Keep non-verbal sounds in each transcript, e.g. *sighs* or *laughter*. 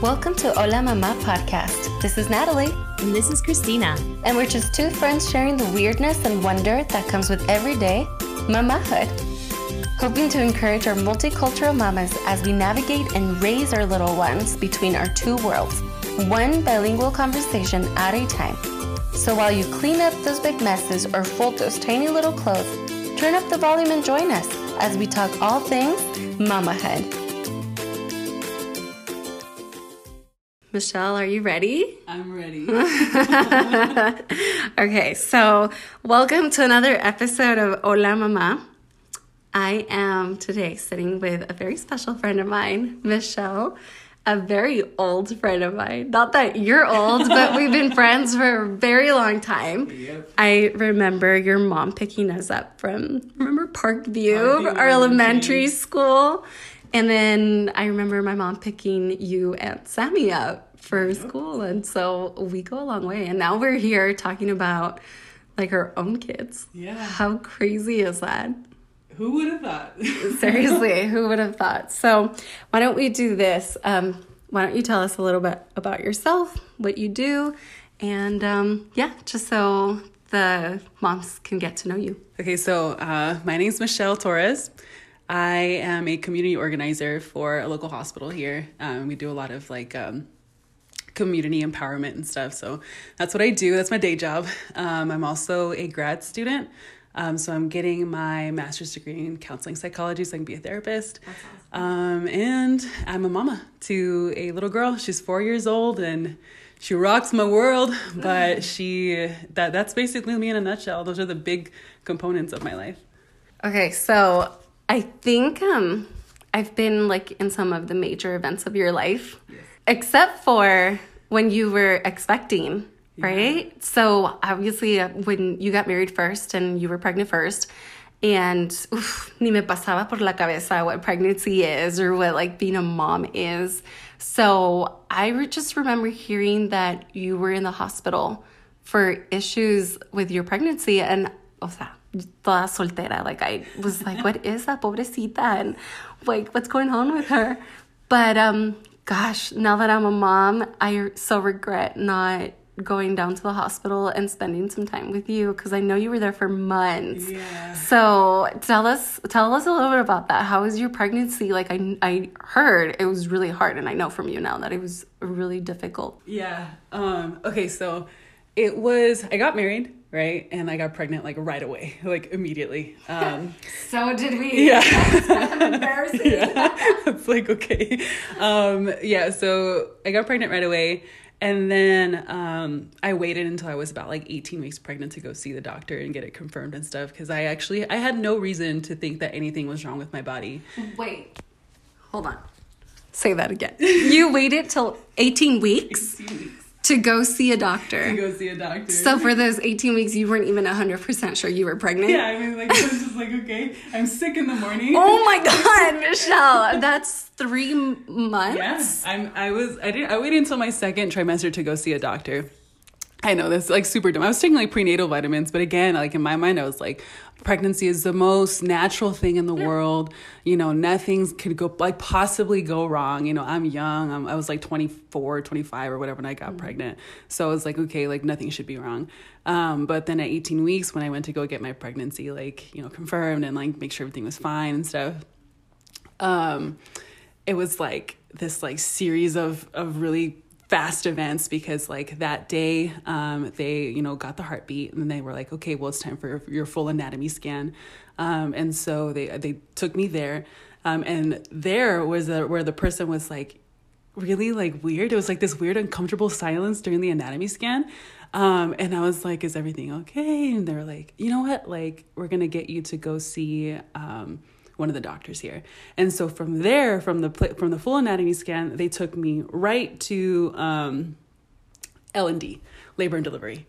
Welcome to Hola Mama podcast. This is Natalie, And this is Christina. and we're just two friends sharing the weirdness and wonder that comes with everyday mamahood. Hoping to encourage our multicultural mamas as we navigate and raise our little ones between our two worlds, one bilingual conversation at a time. So while you clean up those big messes or fold those tiny little clothes, turn up the volume and join us as we talk all things mamahood. Michelle, are you ready? I'm ready. *laughs* okay, so welcome to another episode of Hola Mama. I am today sitting with a very special friend of mine, Michelle, a very old friend of mine. Not that you're old, *laughs* but we've been friends for a very long time. Yep. I remember your mom picking us up from, remember Parkview, Parkview Elementary. school? And then I remember my mom picking you and Sammy up for school. And so we go a long way. And now we're here talking about like our own kids. Yeah. How crazy is that? Who would have thought? *laughs* Seriously, who would have thought? So, why don't we do this? Um, why don't you tell us a little bit about yourself, what you do, and um, yeah, just so the moms can get to know you. okay, so uh, my name is Michelle Torres. I am a community organizer for a local hospital here. Um, we do a lot of like um, community empowerment and stuff. So that's what I do. That's my day job. Um, I'm also a grad student. Um, so I'm getting my master's degree in counseling psychology so I can be a therapist. Um, and I'm a mama to a little girl. She's four years old and she rocks my world. *laughs* But she that that's basically me in a nutshell. Those are the big components of my life. Okay, so I think um, I've been like in some of the major events of your life, except for when you were expecting, right? So obviously, uh, when you got married first and you were pregnant first, and oof, ni me pasaba por la cabeza what pregnancy is or what like being a mom is. So I re- just remember hearing that you were in the hospital for issues with your pregnancy and o sea, toda soltera. Like I was like, what is that pobrecita? And like what's going on with her? But um gosh, now that I'm a mom, I so regret not going down to the hospital and spending some time with you because I know you were there for months. Yeah. So tell us tell us a little bit about that. How was your pregnancy? Like I I heard it was really hard and I know from you now that it was really difficult. Yeah. Um, okay, so it was I got married, right? And I got pregnant like right away, *laughs* like immediately. Um *laughs* So did we. *laughs* yeah. Embarrassing. yeah. It's like okay. Um yeah, so I got pregnant right away. And then um, I waited until I was about like 18 weeks pregnant to go see the doctor and get it confirmed and stuff because I actually I had no reason to think that anything was wrong with my body. Wait. Hold on. Say that again. You waited till 18 weeks 18 weeks to go see a doctor. to go see a doctor. So for those 18 weeks, you weren't even 100% sure you were pregnant? yeah, I mean like I was just like okay, I'm sick in the morning. Oh my *laughs* God, Michelle. That's three months? Yeah, I'm. I was. I didn't, I waited until my second trimester to go see a doctor. I know this is like super dumb. I was taking like prenatal vitamins, but again, like in my mind, I was like, pregnancy is the most natural thing in the world. You know, nothing could go like possibly go wrong. You know, I'm young. I'm, I was like 24, 25 or whatever when I got pregnant. So I was like, okay, like nothing should be wrong. Um, but then at 18 weeks, when I went to go get my pregnancy, like you know, confirmed and like make sure everything was fine and stuff um it was like this like series of of really fast events because like that day um they you know got the heartbeat and they were like okay well it's time for your full anatomy scan. Um and so they they took me there. Um and there was a, where the person was like really like weird. It was like this weird uncomfortable silence during the anatomy scan. Um and i was like is everything okay? And they were like you know what? Like we're gonna get you to go see um one of the doctors here. And so from there, from the from the full anatomy scan, they took me right to um, L and D, labor and delivery.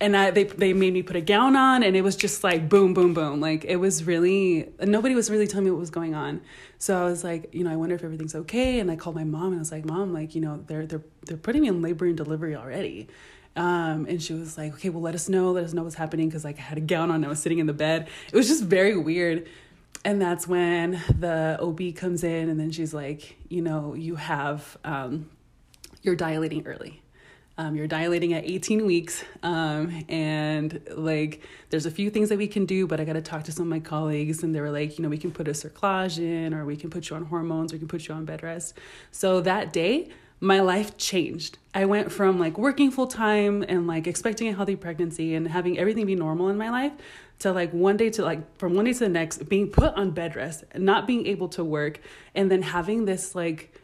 And I, they they made me put a gown on, and it was just like boom, boom, boom. Like it was really nobody was really telling me what was going on. So I was like, you know, I wonder if everything's okay. And I called my mom, and I was like, Mom, like you know, they're they're they're putting me in labor and delivery already. Um, and she was like, okay, well, let us know, let us know what's happening. Cause like I had a gown on, and I was sitting in the bed. It was just very weird. And that's when the OB comes in, and then she's like, you know, you have, um, you're dilating early. Um, you're dilating at 18 weeks, um, and like there's a few things that we can do, but I got to talk to some of my colleagues, and they were like, you know, we can put a cerclage in, or we can put you on hormones, or we can put you on bed rest. So that day, my life changed. I went from like working full time and like expecting a healthy pregnancy and having everything be normal in my life to like one day to like from one day to the next being put on bed rest, not being able to work, and then having this like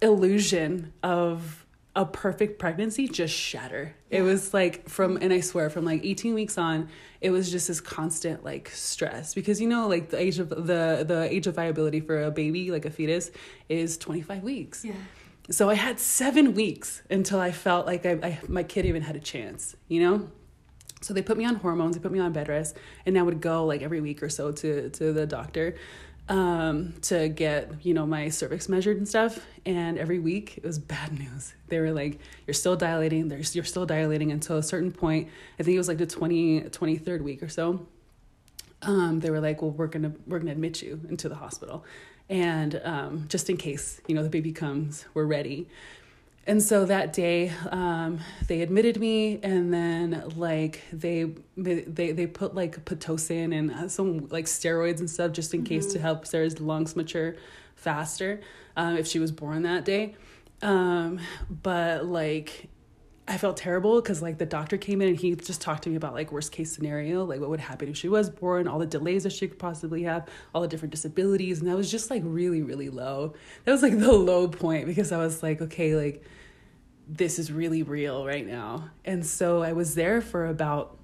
illusion of a perfect pregnancy just shatter. Yeah. It was like from and I swear from like 18 weeks on, it was just this constant like stress because you know like the age of the the age of viability for a baby like a fetus is 25 weeks. Yeah. So I had 7 weeks until I felt like I, I my kid even had a chance, you know? So they put me on hormones, they put me on bed rest, and I would go like every week or so to to the doctor um, to get you know my cervix measured and stuff. And every week it was bad news. They were like, "You're still dilating. There's you're still dilating until a certain point. I think it was like the 20, 23rd week or so. Um, they were like, "Well, we're gonna we're gonna admit you into the hospital, and um, just in case you know the baby comes, we're ready." And so that day um, they admitted me and then like they they they put like pitocin and some like steroids and stuff just in mm-hmm. case to help sarah's lungs mature faster um, if she was born that day um, but like I felt terrible because like the doctor came in and he just talked to me about like worst case scenario, like what would happen if she was born, all the delays that she could possibly have, all the different disabilities, and that was just like really really low. That was like the low point because I was like, okay, like this is really real right now. And so I was there for about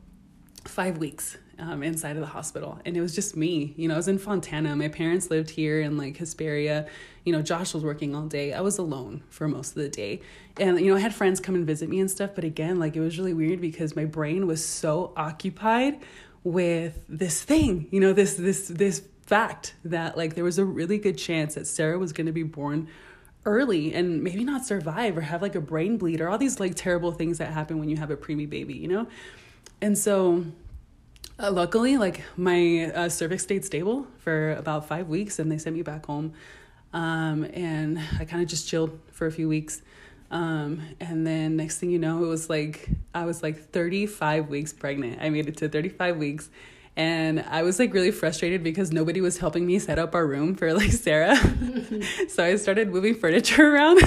five weeks um, inside of the hospital. And it was just me. You know, I was in Fontana. My parents lived here in like Hesperia. You know, Josh was working all day. I was alone for most of the day. And, you know, I had friends come and visit me and stuff. But again, like it was really weird because my brain was so occupied with this thing, you know, this, this, this fact that like there was a really good chance that Sarah was going to be born early and maybe not survive or have like a brain bleed or all these like terrible things that happen when you have a preemie baby, you know? And so uh, luckily, like my uh, cervix stayed stable for about five weeks and they sent me back home. Um, and I kind of just chilled for a few weeks. Um, and then next thing you know, it was like, I was like 35 weeks pregnant. I made it to 35 weeks and I was like really frustrated because nobody was helping me set up our room for like Sarah. *laughs* so I started moving furniture around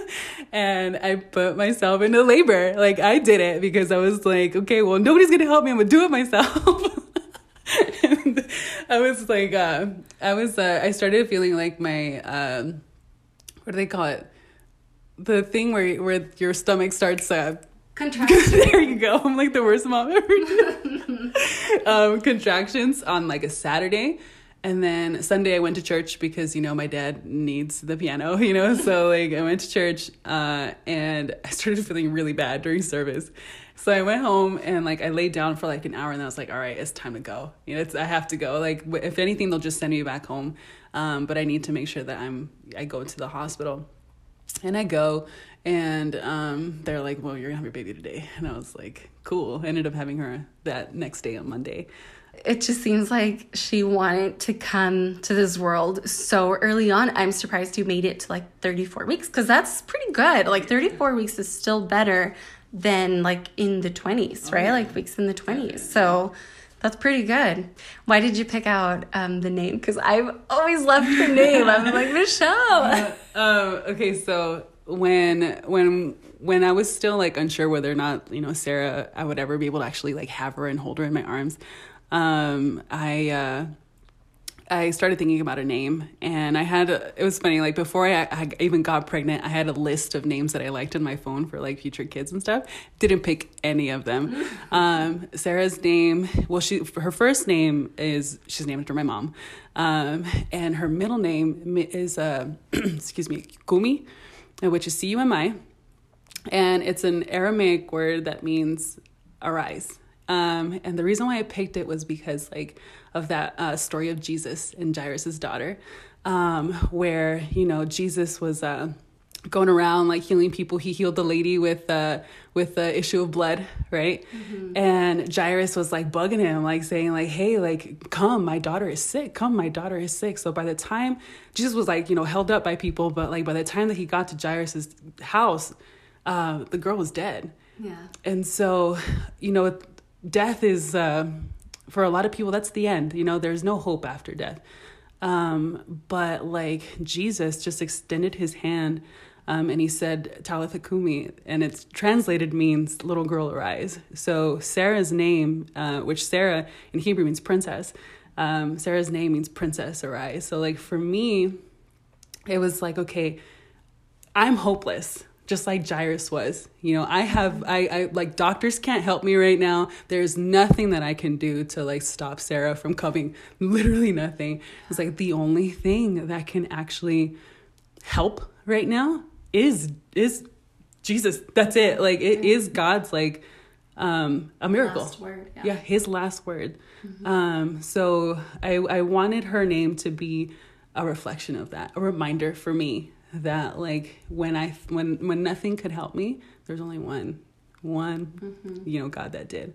*laughs* and I put myself into labor. Like I did it because I was like, okay, well, nobody's to help me. I'm to do it myself. *laughs* and I was like, uh, I was, uh, I started feeling like my, um, what do they call it? The thing where, where your stomach starts, uh, Contractions. *laughs* there you go. I'm like the worst mom ever. *laughs* um, contractions on like a Saturday. And then Sunday I went to church because, you know, my dad needs the piano, *laughs* you know? So like I went to church uh, and I started feeling really bad during service. So I went home and like I laid down for like an hour and I was like, all right, it's time to go. You know, it's I have to go. Like if anything, they'll just send me back home. Um, but I need to make sure that I'm I go to the hospital. And I go and um, they're like, well, you're gonna have your baby today. And I was like, cool. I ended up having her that next day on Monday. It just seems like she wanted to come to this world so early on. I'm surprised you made it to like 34 weeks because that's pretty good. Like 34 weeks is still better than like in the 20s, right? Like weeks in the 20s. So that's pretty good. Why did you pick out um, the name? Because I've always loved her name. I'm like *laughs* Michelle. *laughs* Uh, um, okay, so when when when I was still like unsure whether or not you know Sarah I would ever be able to actually like have her and hold her in my arms, um, I uh, I started thinking about a name, and I had a, it was funny like before I, I even got pregnant, I had a list of names that I liked in my phone for like future kids and stuff. Didn't pick any of them. *laughs* Um, Sarah's name, well, she her first name is she's named after my mom, um, and her middle name is uh, *clears throat* excuse me, Kumi which is C U M I, and it's an Aramaic word that means arise. Um, and the reason why I picked it was because like of that uh, story of Jesus and Jairus's daughter, um, where you know Jesus was uh, going around like healing people. He healed the lady with uh with the issue of blood, right? Mm-hmm. And Jairus was like bugging him, like saying like, "Hey, like come, my daughter is sick. Come, my daughter is sick." So by the time Jesus was like, you know, held up by people, but like by the time that he got to Jairus's house, uh, the girl was dead. Yeah. And so, you know, death is uh, for a lot of people that's the end. You know, there's no hope after death. Um, but like Jesus just extended his hand um, and he said Talitha Kumi, and it's translated means little girl arise. So Sarah's name, uh, which Sarah in Hebrew means princess, um, Sarah's name means princess arise. So like for me, it was like okay, I'm hopeless just like Jairus was. You know, I have I, I like doctors can't help me right now. There's nothing that I can do to like stop Sarah from coming. Literally nothing. It's like the only thing that can actually help right now is is Jesus. That's it. Like it is God's like um a miracle. Word, yeah. yeah. his last word. Mm-hmm. Um so I I wanted her name to be a reflection of that, a reminder for me that like when I when when nothing could help me, there's only one one mm-hmm. you know God that did.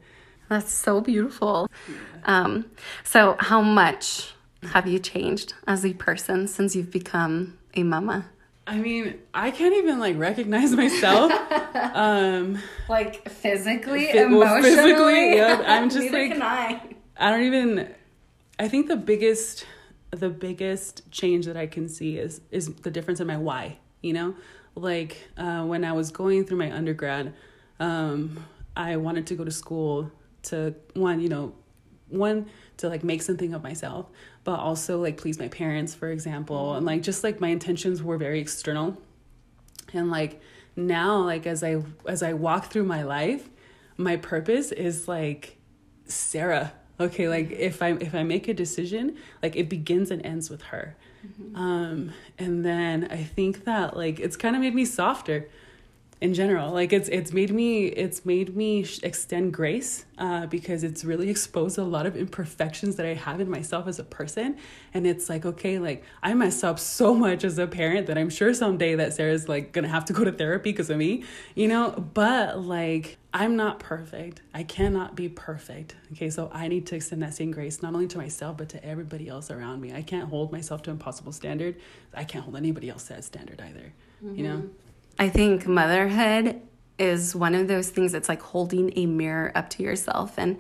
That's so beautiful. Yeah. Um so how much have you changed as a person since you've become a mama? I mean, I can't even like recognize myself. *laughs* um like physically, emotionally. Well, physically, yeah. I'm *laughs* just like I. I don't even I think the biggest the biggest change that I can see is is the difference in my why, you know? Like uh when I was going through my undergrad, um I wanted to go to school to one, you know, one to like make something of myself but also like please my parents for example. And like just like my intentions were very external. And like now like as i as i walk through my life my purpose is like sarah. Okay like if i if i make a decision like it begins and ends with her. Mm-hmm. um and then i think that like it's kind of made me softer in general. Like it's it's made me it's made me extend grace uh, because it's really exposed a lot of imperfections that i have in myself as a person. And it's like okay like i mess up so much as a parent that i'm sure someday that sarah's like gonna have to go to therapy because of me you know? But like i'm not perfect. I cannot be perfect. Okay so i need to extend that same grace not only to myself but to everybody else around me. I can't hold myself to impossible standard. I can't hold anybody else to that standard either mm-hmm. you know? Mm-hmm. I think motherhood is one of those things that's like holding a mirror up to yourself and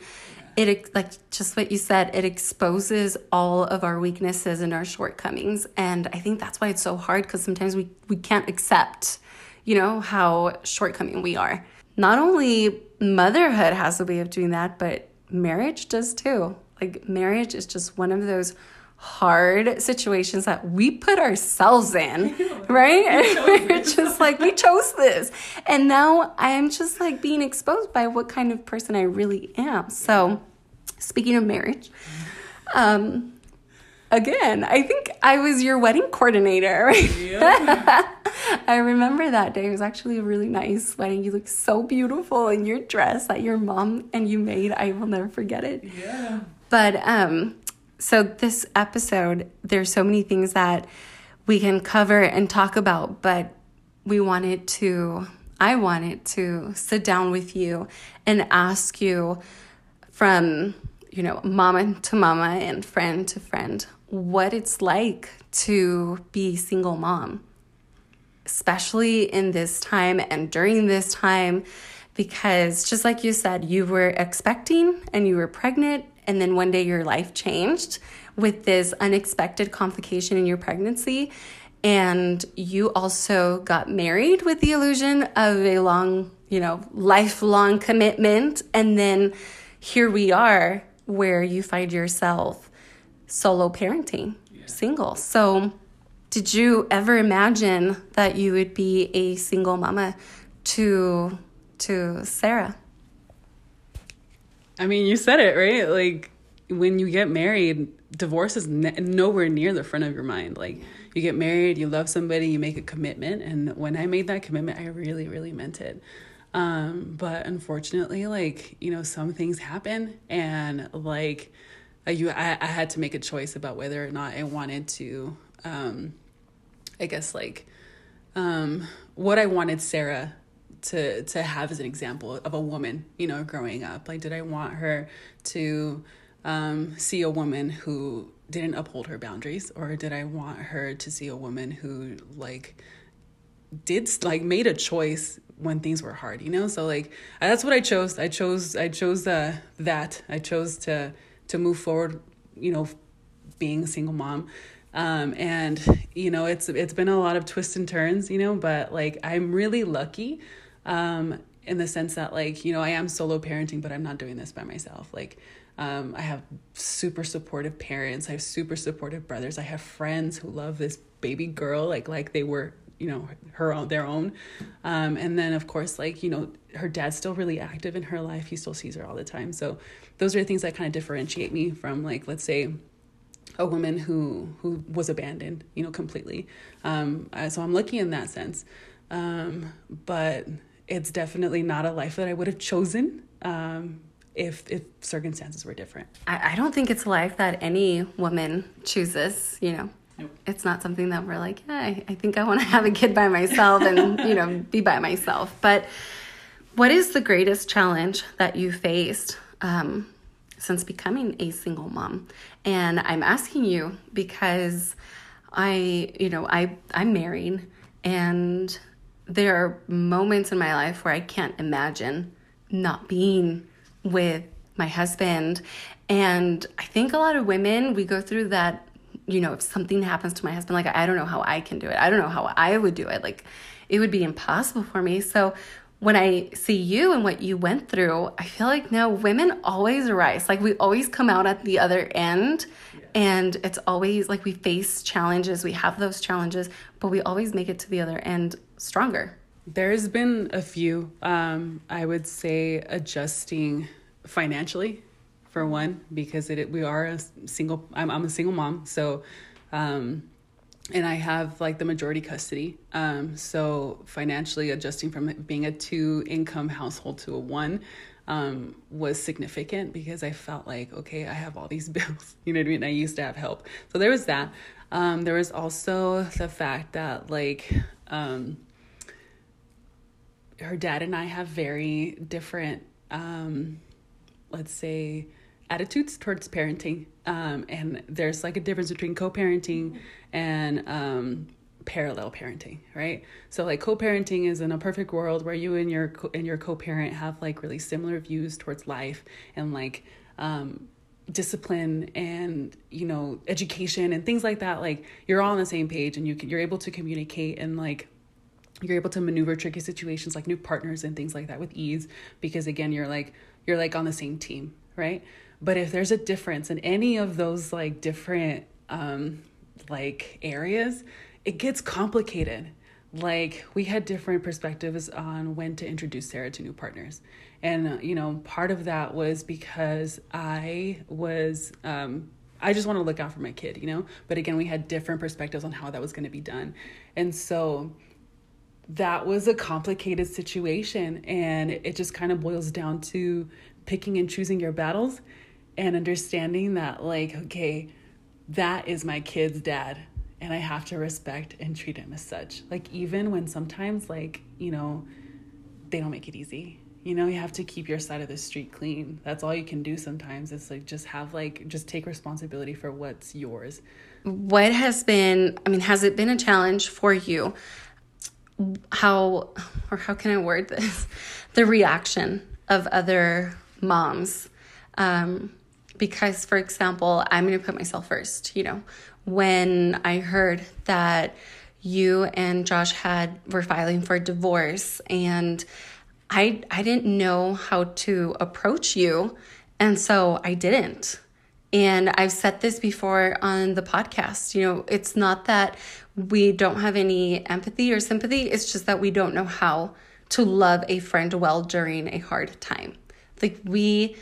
it like just what you said it exposes all of our weaknesses and our shortcomings and i think that's why it's so hard because sometimes we we can't accept you know how shortcoming we are. Not only motherhood has a way of doing that but marriage does too. Like marriage is just one of those hard situations that we put ourselves in, *laughs* right? And *laughs* we're just like, we chose this. And now I am just like being exposed by what kind of person I really am. So, speaking of marriage, um, again, I think I was your wedding coordinator. *laughs* Right? Yeah. I remember that day. It was actually a really nice wedding. You look so beautiful in your dress that your mom and you made. I will never forget it. Yeah. But um so, this episode, there's so many things that we can cover and talk about, but we wanted to, I wanted to sit down with you and ask you from, you know, mama to mama and friend to friend, what it's like to be single mom, especially in this time and during this time because just like you said, you were expecting and you were pregnant and then one day your life changed with this unexpected complication in your pregnancy and you also got married with the illusion of a long, you know, lifelong commitment and then here we are where you find yourself solo parenting, yeah. single. So did you ever imagine that you would be a single mama to to Sarah? I mean, you said it, right? Like when you get married, divorce is nowhere near the front of your mind. Like you get married, you love somebody, you make a commitment, and when I made that commitment, I really, really meant it. Um, but unfortunately, like you know, some things happen, and like you, I, I had to make a choice about whether or not I wanted to. Um, I guess like um, what I wanted Sarah to to have as an example of a woman, you know, growing up. Like, did I want her to um, see a woman who didn't uphold her boundaries, or did I want her to see a woman who like did like made a choice when things were hard, you know? So like that's what I chose. I chose I chose uh, that. I chose to to move forward, you know, being a single mom. Um, and you know, it's it's been a lot of twists and turns, you know, but like I'm really lucky um, in the sense that like, you know, I am solo parenting, but I'm not doing this by myself. Like um, I have super supportive parents. I have super supportive brothers. I have friends who love this baby girl like like they were you know her own their own um, and then of course like you know her dad's still really active in her life he still sees her all the time so those are things that kind of differentiate me from like let's say a woman who who was abandoned you know completely um, so i'm lucky in that sense um, but it's definitely not a life that i would have chosen um, if if circumstances were different I, I don't think it's a life that any woman chooses you know Nope. It's not something that we're like, yeah, I, I think I want to have a kid by myself and, *laughs* you know, be by myself. But what is the greatest challenge that you faced um, since becoming a single mom? And I'm asking you because I, you know, I I'm married and there are moments in my life where I can't imagine not being with my husband. And I think a lot of women, we go through that you know, if something happens to my husband, like I don't know how I can do it. I don't know how I would do it. Like it would be impossible for me. So when I see you and what you went through, I feel like now women always rise. Like we always come out at the other end. And it's always like we face challenges, we have those challenges, but we always make it to the other end stronger. There's been a few, um, I would say, adjusting financially for one because it we are a single I'm I'm a single mom so um and I have like the majority custody. Um so financially adjusting from being a two income household to a one um was significant because I felt like okay I have all these *laughs* bills you know what I mean? I used to have help. So there was that. Um there was also the fact that like um her dad and I have very different um let's say attitudes towards parenting. Um, and there's like a difference between co parenting and um, parallel parenting, right? So like co-parenting is in a perfect world where you and your co- and your co-parent have like really similar views towards life and like um, discipline and you know education and things like that. Like you're all on the same page and you can, you're able to communicate and like you're able to maneuver tricky situations like new partners and things like that with ease because again you're like you're like on the same team, right? But if there's a difference in any of those like different um, like areas, it gets complicated. Like we had different perspectives on when to introduce Sarah to new partners. And, uh, you know, part of that was because I was, um, I just want to look out for my kid, you know? But again, we had different perspectives on how that was going to be done. And so that was a complicated situation. And it just kind of boils down to picking and choosing your battles and understanding that like okay that is my kid's dad and i have to respect and treat him as such. Like even when sometimes like you know they don't make it easy. You know you have to keep your side of the street clean. That's all you can do sometimes it's like just have like just take responsibility for what's yours. What has been i mean has it been a challenge for you how or how can i word this? The reaction of other moms. Um because for example i'm going to put myself first you know. When i heard that you and josh had were filing for divorce and i i didn't know how to approach you and so i didn't and i've said this before on the podcast you know it's not that we don't have any empathy or sympathy it's just that we don't know how to love a friend well during a hard time. Like we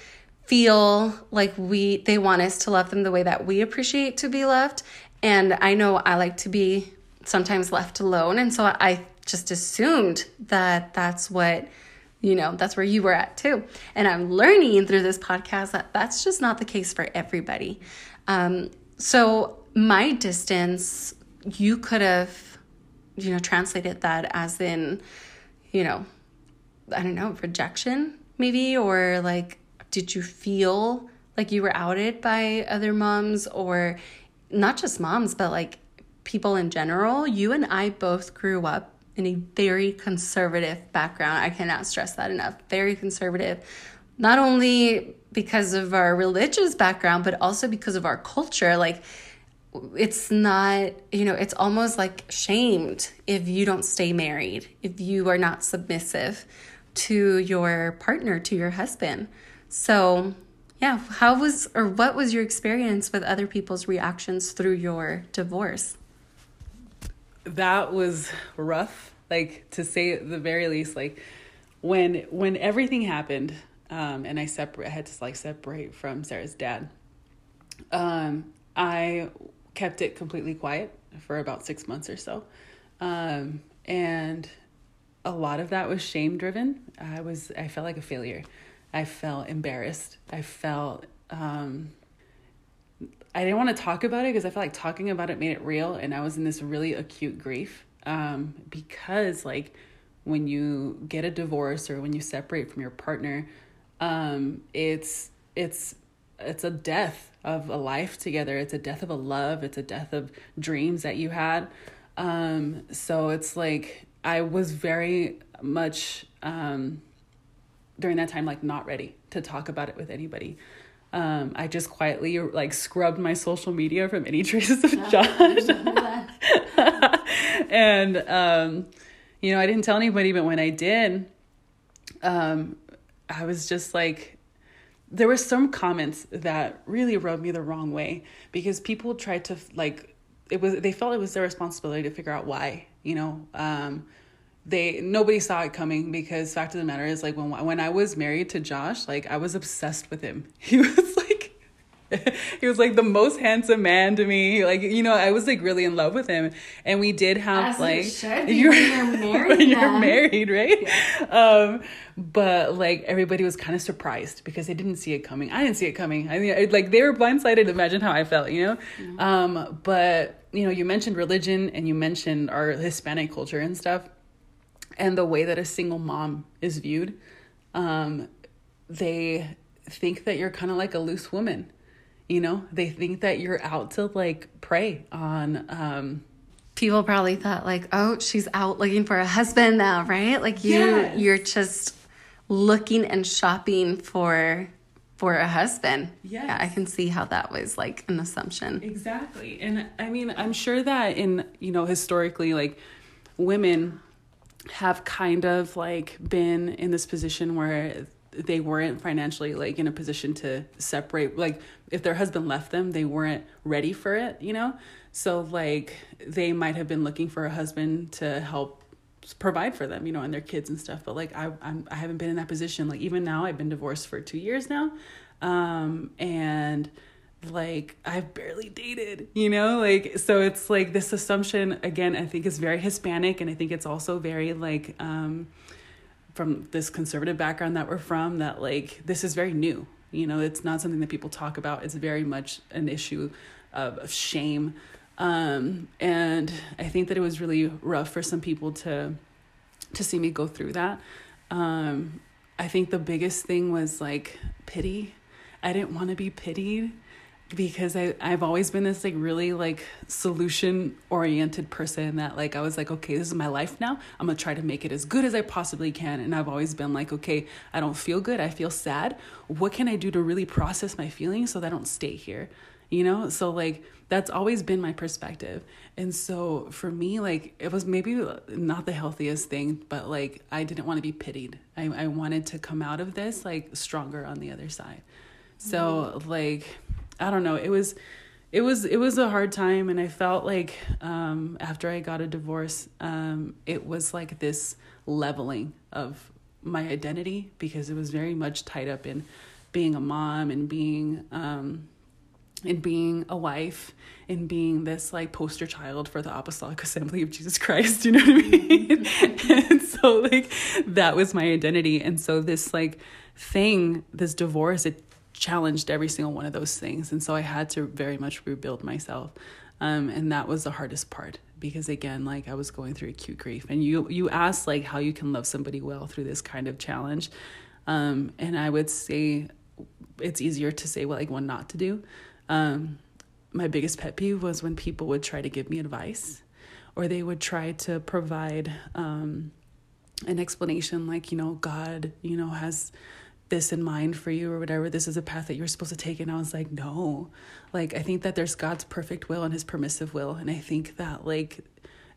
feel like we they want us to love them the way that we appreciate to be loved. And i know i like to be sometimes left alone. And so i just assumed that that's what you know that's where you were at too and i'm learning through this podcast that that's just not the case for everybody um, so my distance you could have you know, translated that as in, you know, I don't know, rejection maybe, or like, did you feel like you were outed by other moms or not just moms, but like people in general? You and I both grew up in a very conservative background. I cannot stress that enough. Very conservative. Not only because of our religious background, but also because of our culture. Like, it's not, you know, it's almost like shamed if you don't stay married, if you are not submissive to your partner, to your husband. So, yeah, how was or what was your experience with other people's reactions through your divorce? That was rough, like to say the very least. Like when when everything happened, um, and I separate, I had to like separate from Sarah's dad. Um, I kept it completely quiet for about six months or so, um, and a lot of that was shame driven. I was I felt like a failure. I felt embarrassed. I felt um, I didn't want to talk about it because I felt like talking about it made it real, and I was in this really acute grief um, because like when you get a divorce or when you separate from your partner um, it's it's it's a death of a life together. It's a death of a love. It's a death of dreams that you had. Um, so it's like I was very much um, during that time like not ready to talk about it with anybody. Um, I just quietly like scrubbed my social media from any *laughs* traces of *laughs* Josh. and um, you know, I didn't tell anybody, but when I did, um, I was just like, there were some comments that really rubbed me the wrong way because people tried to like it was they felt it was their responsibility to figure out why you know um, they nobody saw it coming because fact of the matter is like when when I was married to Josh like I was obsessed with him *laughs* he was like *laughs* he was like the most handsome man to me. Like, you know, I was like really in love with him. And we did have As like *laughs* you're, you're married. when you're married, right? Yeah. Um, but like everybody was kind of surprised because they didn't see it coming. I didn't see it coming. I mean like they were blindsided. Imagine how I felt, you know? Mm-hmm. Um, but you know, you mentioned religion and you mentioned our Hispanic culture and stuff and the way that a single mom is viewed. Um, they think that you're kind of like a loose woman you know they think that you're out to like prey on um people probably thought like oh she's out looking for a husband now right like you yes. you're just looking and shopping for for a husband yes. yeah i can see how that was like an assumption exactly and i mean i'm sure that in you know historically like women have kind of like been in this position where they weren't financially like in a position to separate like if their husband left them they weren't ready for it you know? So like they might have been looking for a husband to help provide for them you know and their kids and stuff but like i I'm, i haven't been in that position. Like even now i've been divorced for two years now um and like I've barely dated, you know? Like so it's like this assumption again I think is very Hispanic and I think it's also very like um from this conservative background that we're from that like this is very new you know? It's not something that people talk about. It's very much an issue of, of shame. Um, and i think that it was really rough for some people to to see me go through that. Um, i think the biggest thing was like pity. I didn't want to be pitied because I, I've always been this like really like solution oriented person that like I was like, okay, this is my life now. I'm gonna try to make it as good as I possibly can. And I've always been like, okay, I don't feel good, I feel sad. What can I do to really process my feelings so that I don't stay here? You know? So like that's always been my perspective. And so for me, like it was maybe not the healthiest thing, but like I didn't want to be pitied. I, I wanted to come out of this like stronger on the other side. So mm-hmm. like I don't know. It was it was it was a hard time and I felt like um, after I got a divorce, um, it was like this leveling of my identity because it was very much tied up in being a mom and being um, in being a wife and being this like poster child for the apostolic *laughs* assembly of jesus christ you know what i mean *laughs* and so like that was my identity and so this like thing this divorce it challenged every single one of those things. And so I had to very much rebuild myself. Um, and that was the hardest part because again like i was going through acute grief and you you asked like how you can love somebody well through this kind of challenge um, and i would say it's easier to say what like what not to do um, my biggest pet peeve was when people would try to give me advice or they would try to provide um, an explanation like you know god you know has this in mind for you or whatever this is a path that you're supposed to take. And i was like no. Like i think that there's god's perfect will and his permissive will. And i think that like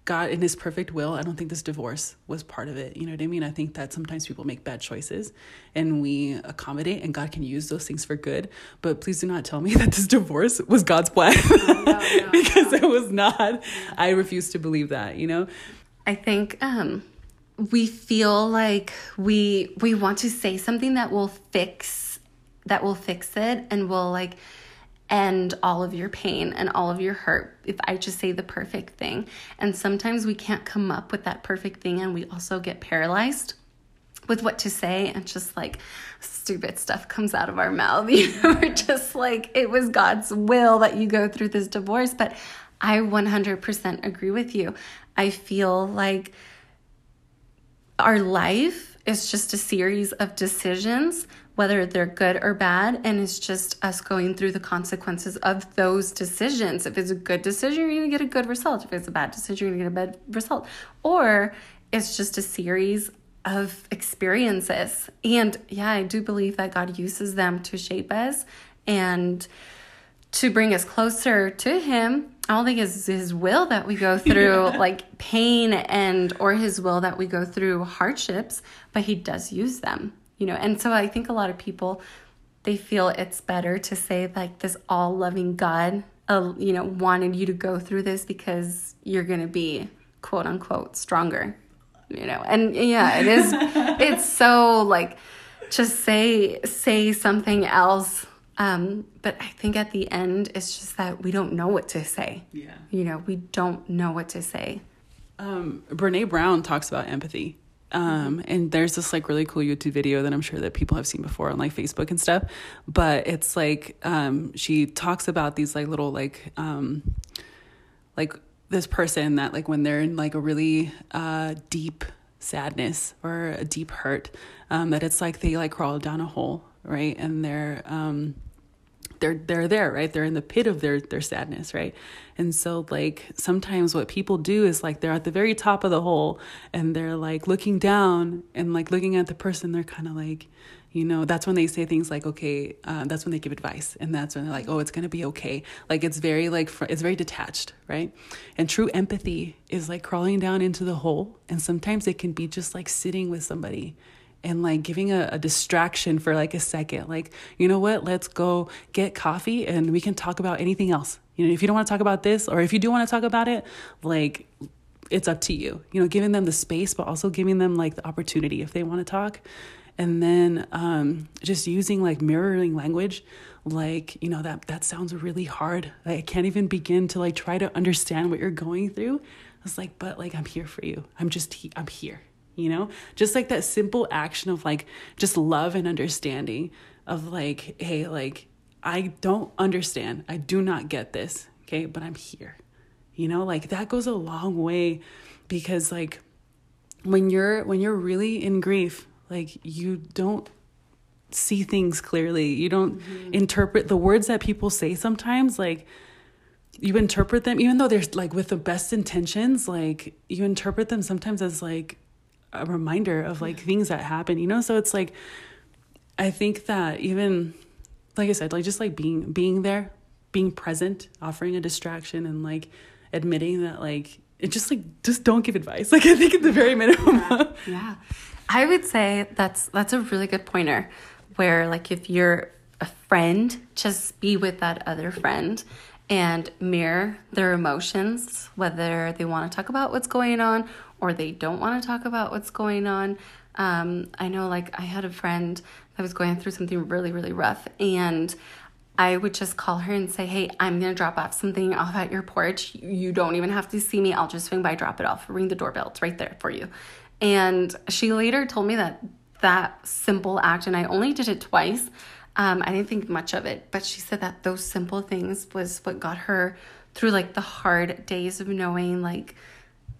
god in his perfect will i don't think this divorce was part of it. You know what i mean? I think that sometimes people make bad choices and we accommodate and god can use those things for good. But please do not tell me *laughs* that this divorce was god's plan. No, no, *laughs* because no. it was not. I refuse to believe that you know? I think um we feel like we we want to say something that will fix that will fix it and will like end all of your pain and all of your hurt if I just say the perfect thing. And sometimes we can't come up with that perfect thing and we also get paralyzed with what to say and just like stupid stuff comes out of our mouth. *laughs* You know, we're just like it was God's will that you go through this divorce, but I 100% agree with you. I feel like our life is just a series of decisions, whether they're good or bad, and it's just us going through the consequences of those decisions. If it's a good decision, you're going to get a good result. If it's a bad decision, you're going to get a bad result. Or it's just a series of experiences. And yeah, I do believe that God uses them to shape us and to bring us closer to Him I don't think it's his will that we go through yeah. *laughs* like pain and or his will that we go through hardships, but he does use them, you know. And so I think a lot of people they feel it's better to say like this all loving God, uh, you know, wanted you to go through this because you're going to be quote unquote stronger, you know. And yeah, it is *laughs* it's so like just say say something else um, but I think at the end, it's just that we don't know what to say. Yeah. You know, we don't know what to say. Um, Brene Brown talks about empathy. Um, mm-hmm. and there's this like really cool YouTube video that I'm sure that people have seen before on like Facebook and stuff. But it's like um, she talks about these like little like um, like this person that like when they're in like a really uh, deep sadness or a deep hurt, um, that it's like they like crawl down a hole right? And they're um they're they're there, right? They're in the pit of their their sadness, right? And so like sometimes what people do is like they're at the very top of the hole and they're like looking down and like looking at the person they're kind of like you know that's when they say things like okay uh, that's when they give advice and that's when they're like oh it's gonna be okay like it's very like fr- it's very detached right and true empathy is like crawling down into the hole and sometimes it can be just like sitting with somebody and like giving a, a, distraction for like a second. Like you know what? Let's go get coffee and we can talk about anything else. You know if you don't want to talk about this or if you do want to talk about it like it's up to you. You know giving them the space but also giving them like the opportunity if they want to talk. And then um, just using like mirroring language like you know that that sounds really hard. I can't even begin to like try to understand what you're going through. I was like but like i'm here for you. I'm just i'm here you know? Just like that simple action of like just love and understanding of like hey like i don't understand. I do not get this okay? But i'm here you know? Like that goes a long way because like when you're when you're really in grief like you don't see things clearly. You don't mm-hmm. interpret the words that people say sometimes like you interpret them even though they're like with the best intentions like you interpret them sometimes as like a reminder of like things that happen, you know? So it's like I think that even like I said, like just like being being there, being present, offering a distraction and like admitting that like it just like just don't give advice. *laughs* Like I think at the very minimum. yeah. yeah. I would say that's that's a really good pointer where like if you're a friend, just be with that other friend and mirror their emotions, whether they want to talk about what's going on or they don't want to talk about what's going on. Um, I know, like, I had a friend that was going through something really, really rough, and I would just call her and say, Hey, I'm gonna drop off something off at your porch. You don't even have to see me. I'll just swing by, drop it off, ring the doorbell. It's right there for you. And she later told me that that simple act, and I only did it twice. Um, I didn't think much of it, but she said that those simple things was what got her through like the hard days of knowing like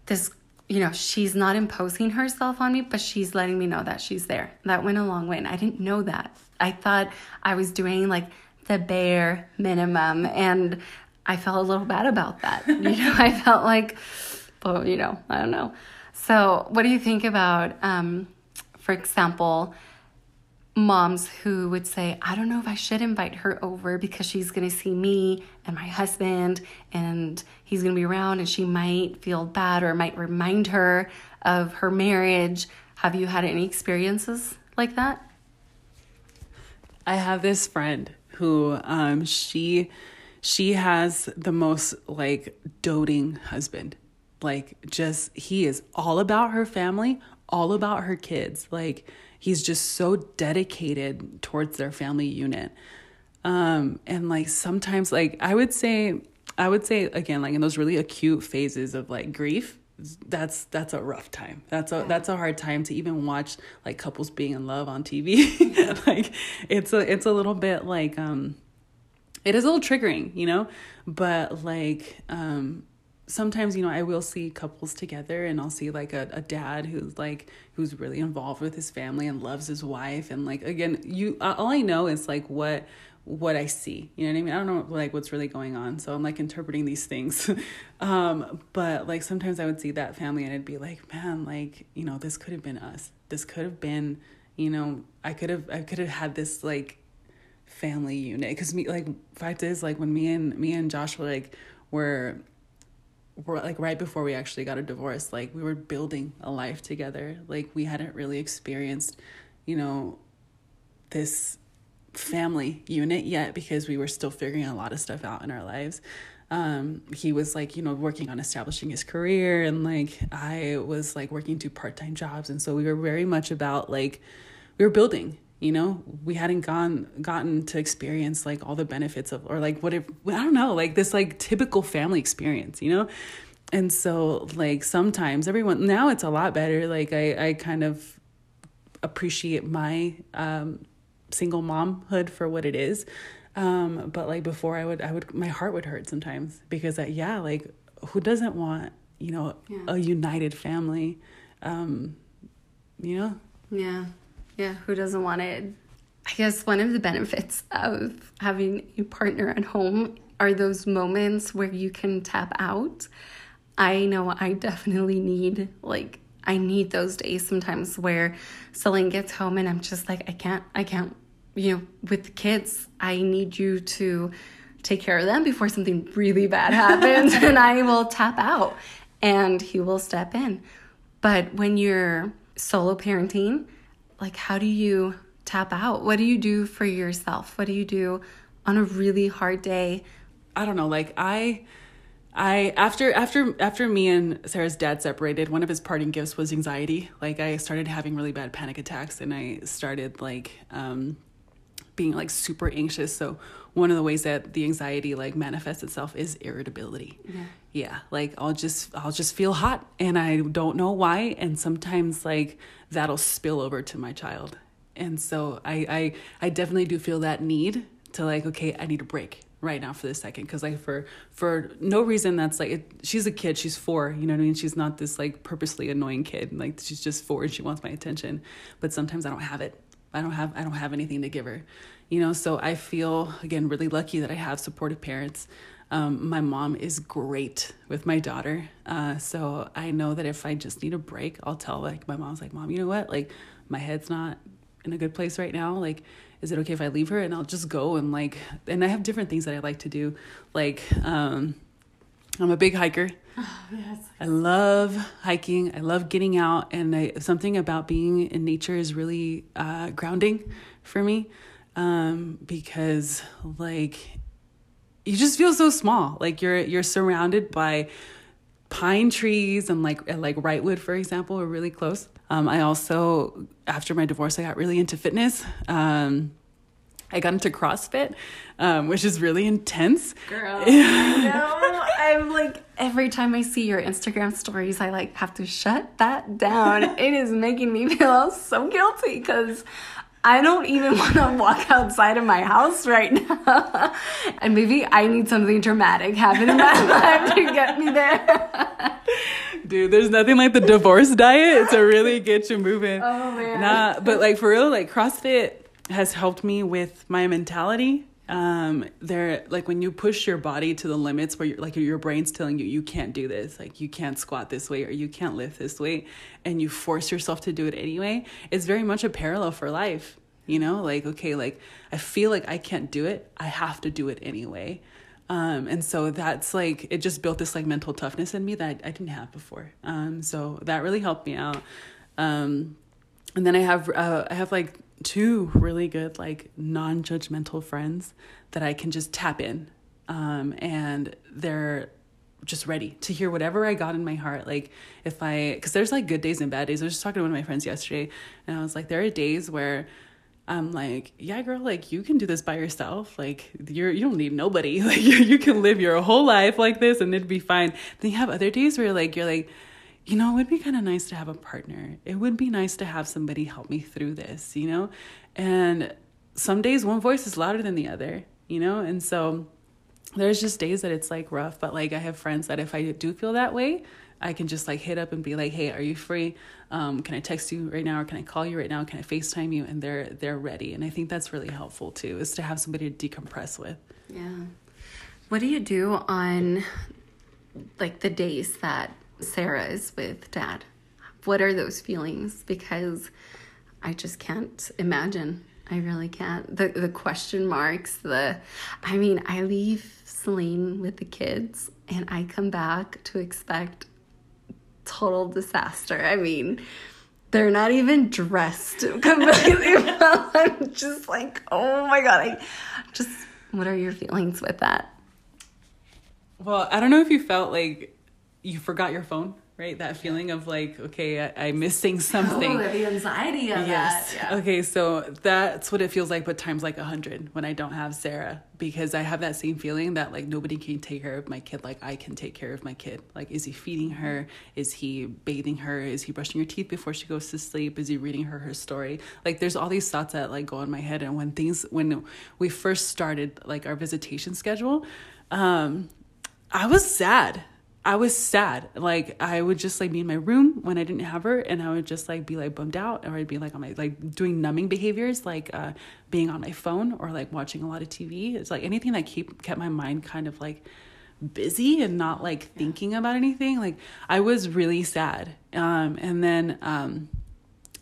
this you know she's not imposing herself on me but she's letting me know that she's there. That went a long way and i didn't know that. I thought i was doing like the bare minimum and i felt a little bad about that. *laughs* You know i felt like well you know i don't know. So what do you think about um for example moms who would say, I don't know if I should invite her over because she's going to see me and my husband and he's going to be around and she might feel bad or might remind her of her marriage. Have you had any experiences like that? I have this friend who um she she has the most like doting husband. Like just he is all about her family, all about her kids. Like he's just so dedicated towards their family unit. Um, and like sometimes, like I would say, I would say again, like in those really acute phases of like grief, that's that's a rough time. That's a that's a hard time to even watch like couples being in love on TV. *laughs* like it's a it's a little bit like um it is a little triggering, you know? But like um sometimes you know i will see couples together and i'll see like a, a dad who's like who's really involved with his family and loves his wife and like again you all i know is like what what i see you know what i mean? I don't know like what's really going on so i'm like interpreting these things. *laughs* Um but like sometimes i would see that family and i'd be like man like you know this could have been us. This could have been you know i could have i could have had this like family unit. Because me like fact is like when me and me and josh were like were like right before we actually got a divorce like we were building a life together. Like we hadn't really experienced you know this family unit yet because we were still figuring a lot of stuff out in our lives. Um, he was like you know working on establishing his career and like i was like working two part-time jobs. And so we were very much about like we were building you know we hadn't gone gotten to experience like all the benefits of or like what if i don't know like this like typical family experience you know? And so like sometimes everyone now it's a lot better like i i kind of appreciate my um single momhood for what it is. Um but like before i would i would my heart would hurt sometimes because I, yeah like who doesn't want you know yeah. a united family? Um you know? Yeah yeah, who doesn't want it? I guess one of the benefits of having a partner at home are those moments where you can tap out. I know I definitely need like I need those days sometimes where Celine gets home and I'm just like I can't I can't you know with the kids I need you to take care of them before something really bad *laughs* happens and I will tap out and he will step in. But when you're solo parenting, like how do you tap out? What do you do for yourself? What do you do on a really hard day? I don't know, like I I after after after me and Sarah's dad separated, one of his parting gifts was anxiety. Like I started having really bad panic attacks and I started like um being like super anxious. So one of the ways that the anxiety like manifests itself is irritability. Yeah. Yeah. Like I'll just I'll just feel hot and I don't know why. And sometimes like that'll spill over to my child. And so I I I definitely do feel that need to like, okay, I need a break right now for this second because like for for no reason that's like it, she's a kid she's four you know what i mean she's not this like purposely annoying kid like she's just four and she wants my attention but sometimes i don't have it I don't have I don't have anything to give her. You know, so I feel again really lucky that I have supportive parents. Um, my mom is great with my daughter. Uh, so I know that if I just need a break, I'll tell like my mom's like, Mom, you know what? Like my head's not in a good place right now. Like, is it okay if I leave her? And I'll just go and like and I have different things that I like to do. Like, um, I'm a big hiker. Oh, *sighs* yes. I love hiking. I love getting out, and I, something about being in nature is really uh, grounding for me um, because, like, you just feel so small. Like you're you're surrounded by pine trees and like like Wrightwood, for example, are really close. Um, I also, after my divorce, I got really into fitness. Um, I got into CrossFit, um, which is really intense. Girl, *laughs* I know. I'm like every time I see your Instagram stories, I like have to shut that down. *laughs* it is making me feel so guilty because I don't even *laughs* want to walk outside of my house right now. *laughs* and maybe I need something dramatic happen in my *laughs* life to get me there. Dude, there's nothing like the divorce diet to really get you moving. Oh, man. Nah, but like for real, like CrossFit has helped me with my mentality um there like when you push your body to the limits where like your brain's telling you you can't do this like you can't squat this way or you can't lift this weight and you force yourself to do it anyway it's very much a parallel for life you know? Like okay like i feel like i can't do it i have to do it anyway. Um and so that's like it just built this like mental toughness in me that i, I didn't have before. Um so that really helped me out. Um and then i have uh i have like two really good like non-judgmental friends that I can just tap in um, and they're just ready to hear whatever I got in my heart like if I cuz there's like good days and bad days I was just talking to one of my friends yesterday and I was like there are days where I'm like, yeah, girl, like you can do this by yourself. Like you're you don't need nobody. *laughs* Like you, you can live your whole life like this and it'd be fine. Then you have other days where like you're like, you know, it would be kind of nice to have a partner. It would be nice to have somebody help me through this, you know? And some days one voice is louder than the other, you know? And so there's just days that it's like rough, but like I have friends that if I do feel that way, I can just like hit up and be like, "Hey, are you free? Um, can I text you right now, or can I call you right now? Can I Facetime you?" And they're they're ready, and I think that's really helpful too, is to have somebody to decompress with. Yeah. What do you do on like the days that Sarah is with dad? What are those feelings? Because I just can't imagine. I really can't. The the question marks, the I mean, I leave Celine with the kids and I come back to expect total disaster. I mean, they're not even dressed *laughs* completely. *laughs* I'm just like, oh my god, I just what are your feelings with that? Well, I don't know if you felt like you forgot your phone, right? That feeling of like, okay, I, I'm missing *laughs* something. Oh, the anxiety of Yes. that. Yeah. Okay, so that's what it feels like, but times like a hundred when I don't have Sarah, because I have that same feeling that like nobody can take care of my kid like I can take care of my kid. Like, is he feeding her? Is he bathing her? Is he brushing her teeth before she goes to sleep? Is he reading her her story? Like, there's all these thoughts that like go in my head, and when things when we first started like our visitation schedule, um, I was sad. I was sad. Like I would just like be in my room when I didn't have her and I would just like be like bummed out or I'd be like on my like doing numbing behaviors like uh being on my phone or like watching a lot of TV. It's like anything that keep kept my mind kind of like busy and not like thinking about anything. Like I was really sad. Um and then um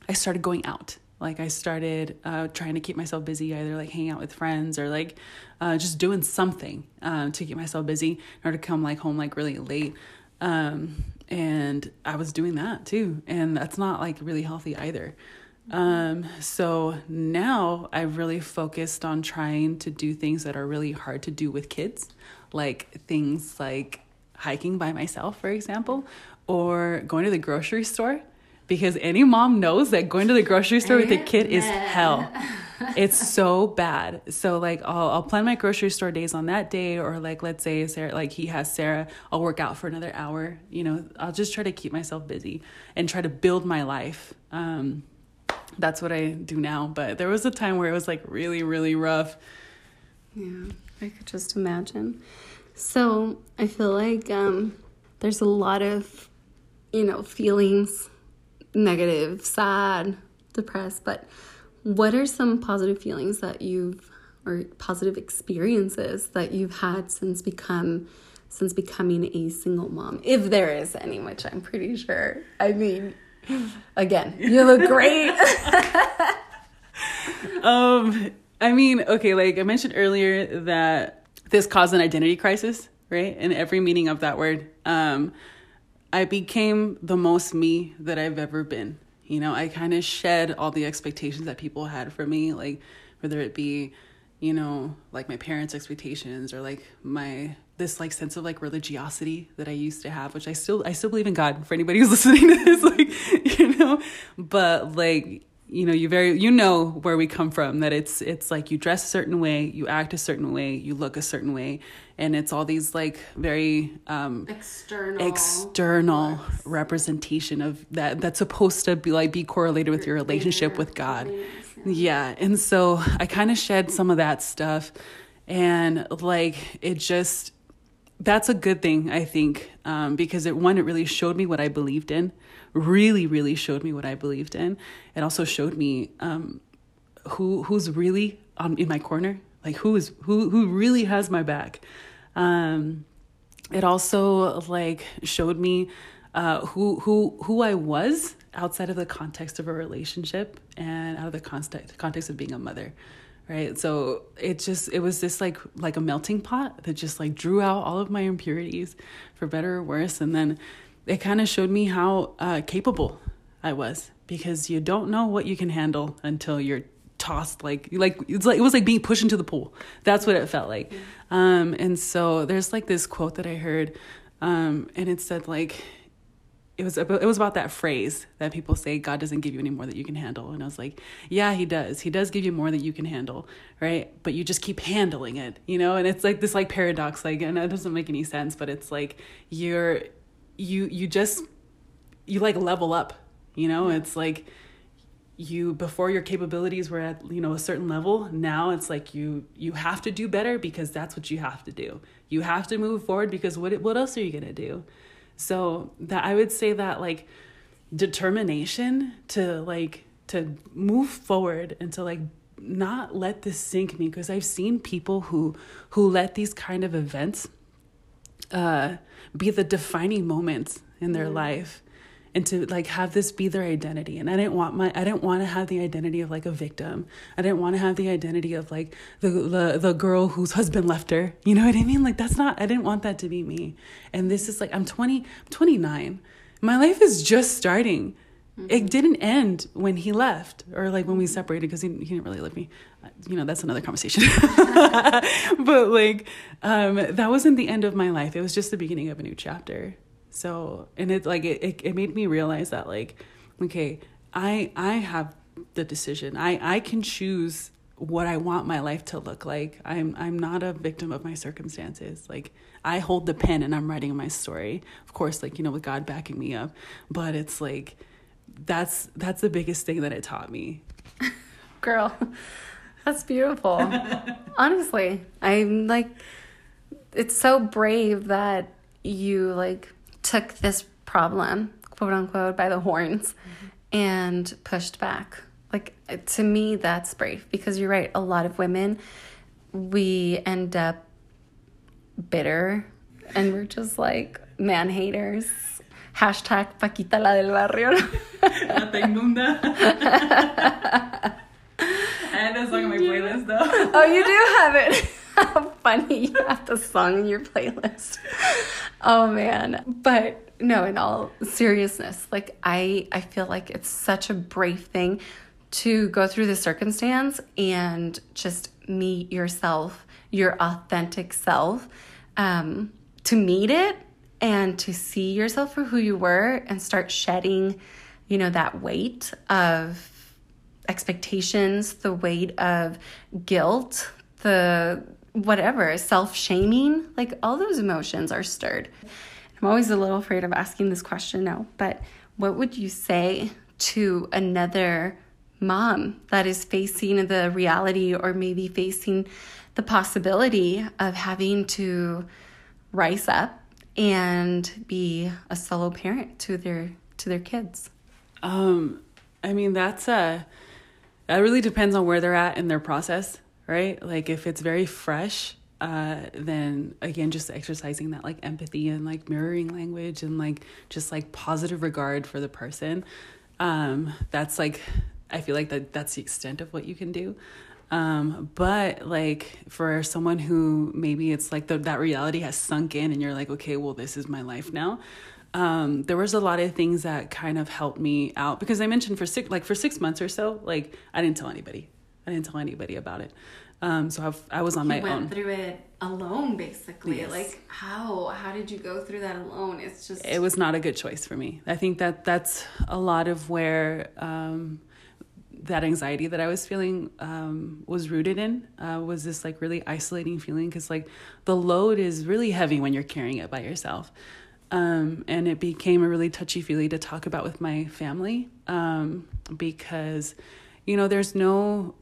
I started going out. Like I started uh, trying to keep myself busy, either like hanging out with friends or like uh, just doing something um, to keep myself busy in order to come like home like really late. Um, and I was doing that too, and that's not like really healthy either. Um, so now I've really focused on trying to do things that are really hard to do with kids, like things like hiking by myself, for example, or going to the grocery store because any mom knows that going to the grocery store with a kid is hell. *laughs* It's so bad. So like I'll I'll plan my grocery store days on that day or like let's say Sarah like he has Sarah, I'll work out for another hour. You know, I'll just try to keep myself busy and try to build my life. Um that's what I do now, but there was a time where it was like really really rough. Yeah, I could just imagine. So I feel like um, there's a lot of, you know, feelings negative, sad, depressed, but what are some positive feelings that you've or positive experiences that you've had since become since becoming a single mom? If there is any which i'm pretty sure. I mean again you look great *laughs* um i mean okay like i mentioned earlier that this caused an identity crisis right? In every meaning of that word. Um i became the most me that i've ever been. You know i kind of shed all the expectations that people had for me like whether it be you know like my parents expectations or like my this like sense of like religiosity that i used to have which i still i still believe in god for anybody who's *laughs* listening to this like *laughs* you know? But like you know you very you know where we come from that it's it's like you dress a certain way you act a certain way you look a certain way and it's all these like very um external external representation of that that's supposed to be like be correlated with your relationship with god Yeah. And so I kind of shed some of that stuff. And like, it just, that's a good thing, I think, um, because it, one, it really showed me what I believed in, really, really showed me what I believed in. It also showed me um, who who's really on in my corner, like who is who who really has my back. Um, it also like showed me uh, who who who I was outside of the context of a relationship and out of the context context of being a mother right so it just it was this like like a melting pot that just like drew out all of my impurities for better or worse and then it kind of showed me how uh, capable i was because you don't know what you can handle until you're tossed like like it's like it was like being pushed into the pool. That's what it felt like. Um and so there's like this quote that i heard um and it said like it was about, it was about that phrase that people say God doesn't give you any more that you can handle. And I was like yeah he does. He does give you more that you can handle right? But you just keep handling it you know? And it's like this like paradox like and it doesn't make any sense but it's like you're you you just you like level up you know? It's like you before your capabilities were at you know a certain level now it's like you you have to do better because that's what you have to do. You have to move forward because what what else are you going to do? So that I would say that like determination to like to move forward and to like not let this sink me because I've seen people who who let these kind of events uh be the defining moments in their mm-hmm. life and to like have this be their identity. And i didn't want my i didn't want to have the identity of like a victim. I didn't want to have the identity of like the, the the girl whose husband left her. You know what i mean? Like that's not i didn't want that to be me. And this is like i'm 20 I'm 29 my life is just starting mm-hmm. it didn't end when he left or like when we separated because he, he didn't really love me you know that's another conversation *laughs* *laughs* but like um that wasn't the end of my life it was just the beginning of a new chapter so, and it like it, it, it made me realize that like, okay, I I have the decision. I I can choose what I want my life to look like. I'm I'm not a victim of my circumstances. Like I hold the pen and I'm writing my story. Of course, like you know, with God backing me up. But it's like that's that's the biggest thing that it taught me. *laughs* Girl, that's beautiful. *laughs* Honestly, I'm like it's so brave that you like took this problem, quote unquote, by the horns mm-hmm. and pushed back. Like, to me, that's brave because you're right. A lot of women, we end up bitter and we're just like man haters. Hashtag Paquita la del barrio. *laughs* La inmunda. *laughs* I had that song on my playlist though. *laughs* Oh, you do have it. How funny you have the song in your playlist. Oh man. But no, in all seriousness, like I I feel like it's such a brave thing to go through the circumstance and just meet yourself, your authentic self, um, to meet it and to see yourself for who you were and start shedding, you know, that weight of expectations, the weight of guilt, the whatever, self shaming, like all those emotions are stirred. I'm always a little afraid of asking this question now, but what would you say to another mom that is facing the reality or maybe facing the possibility of having to rise up and be a solo parent to their to their kids? Um, I mean that's a that really depends on where they're at in their process right? Like if it's very fresh, uh, then again, just exercising that like empathy and like mirroring language and like just like positive regard for the person. Um, that's like, I feel like that that's the extent of what you can do. Um, but like for someone who maybe it's like the, that reality has sunk in and you're like, okay, well, this is my life now. Um, there was a lot of things that kind of helped me out because I mentioned for six, like for six months or so, like I didn't tell anybody. I didn't tell anybody about it. Um, so I've, I was on my went own. through it alone, basically. Yes. Like how? How did you go through that alone? It's just. It was not a good choice for me. I think that that's a lot of where um, that anxiety that I was feeling um, was rooted in. Uh, was this like really isolating feeling because like the load is really heavy when you're carrying it by yourself. Um, and it became a really touchy feely to talk about with my family um, because you know, there's no.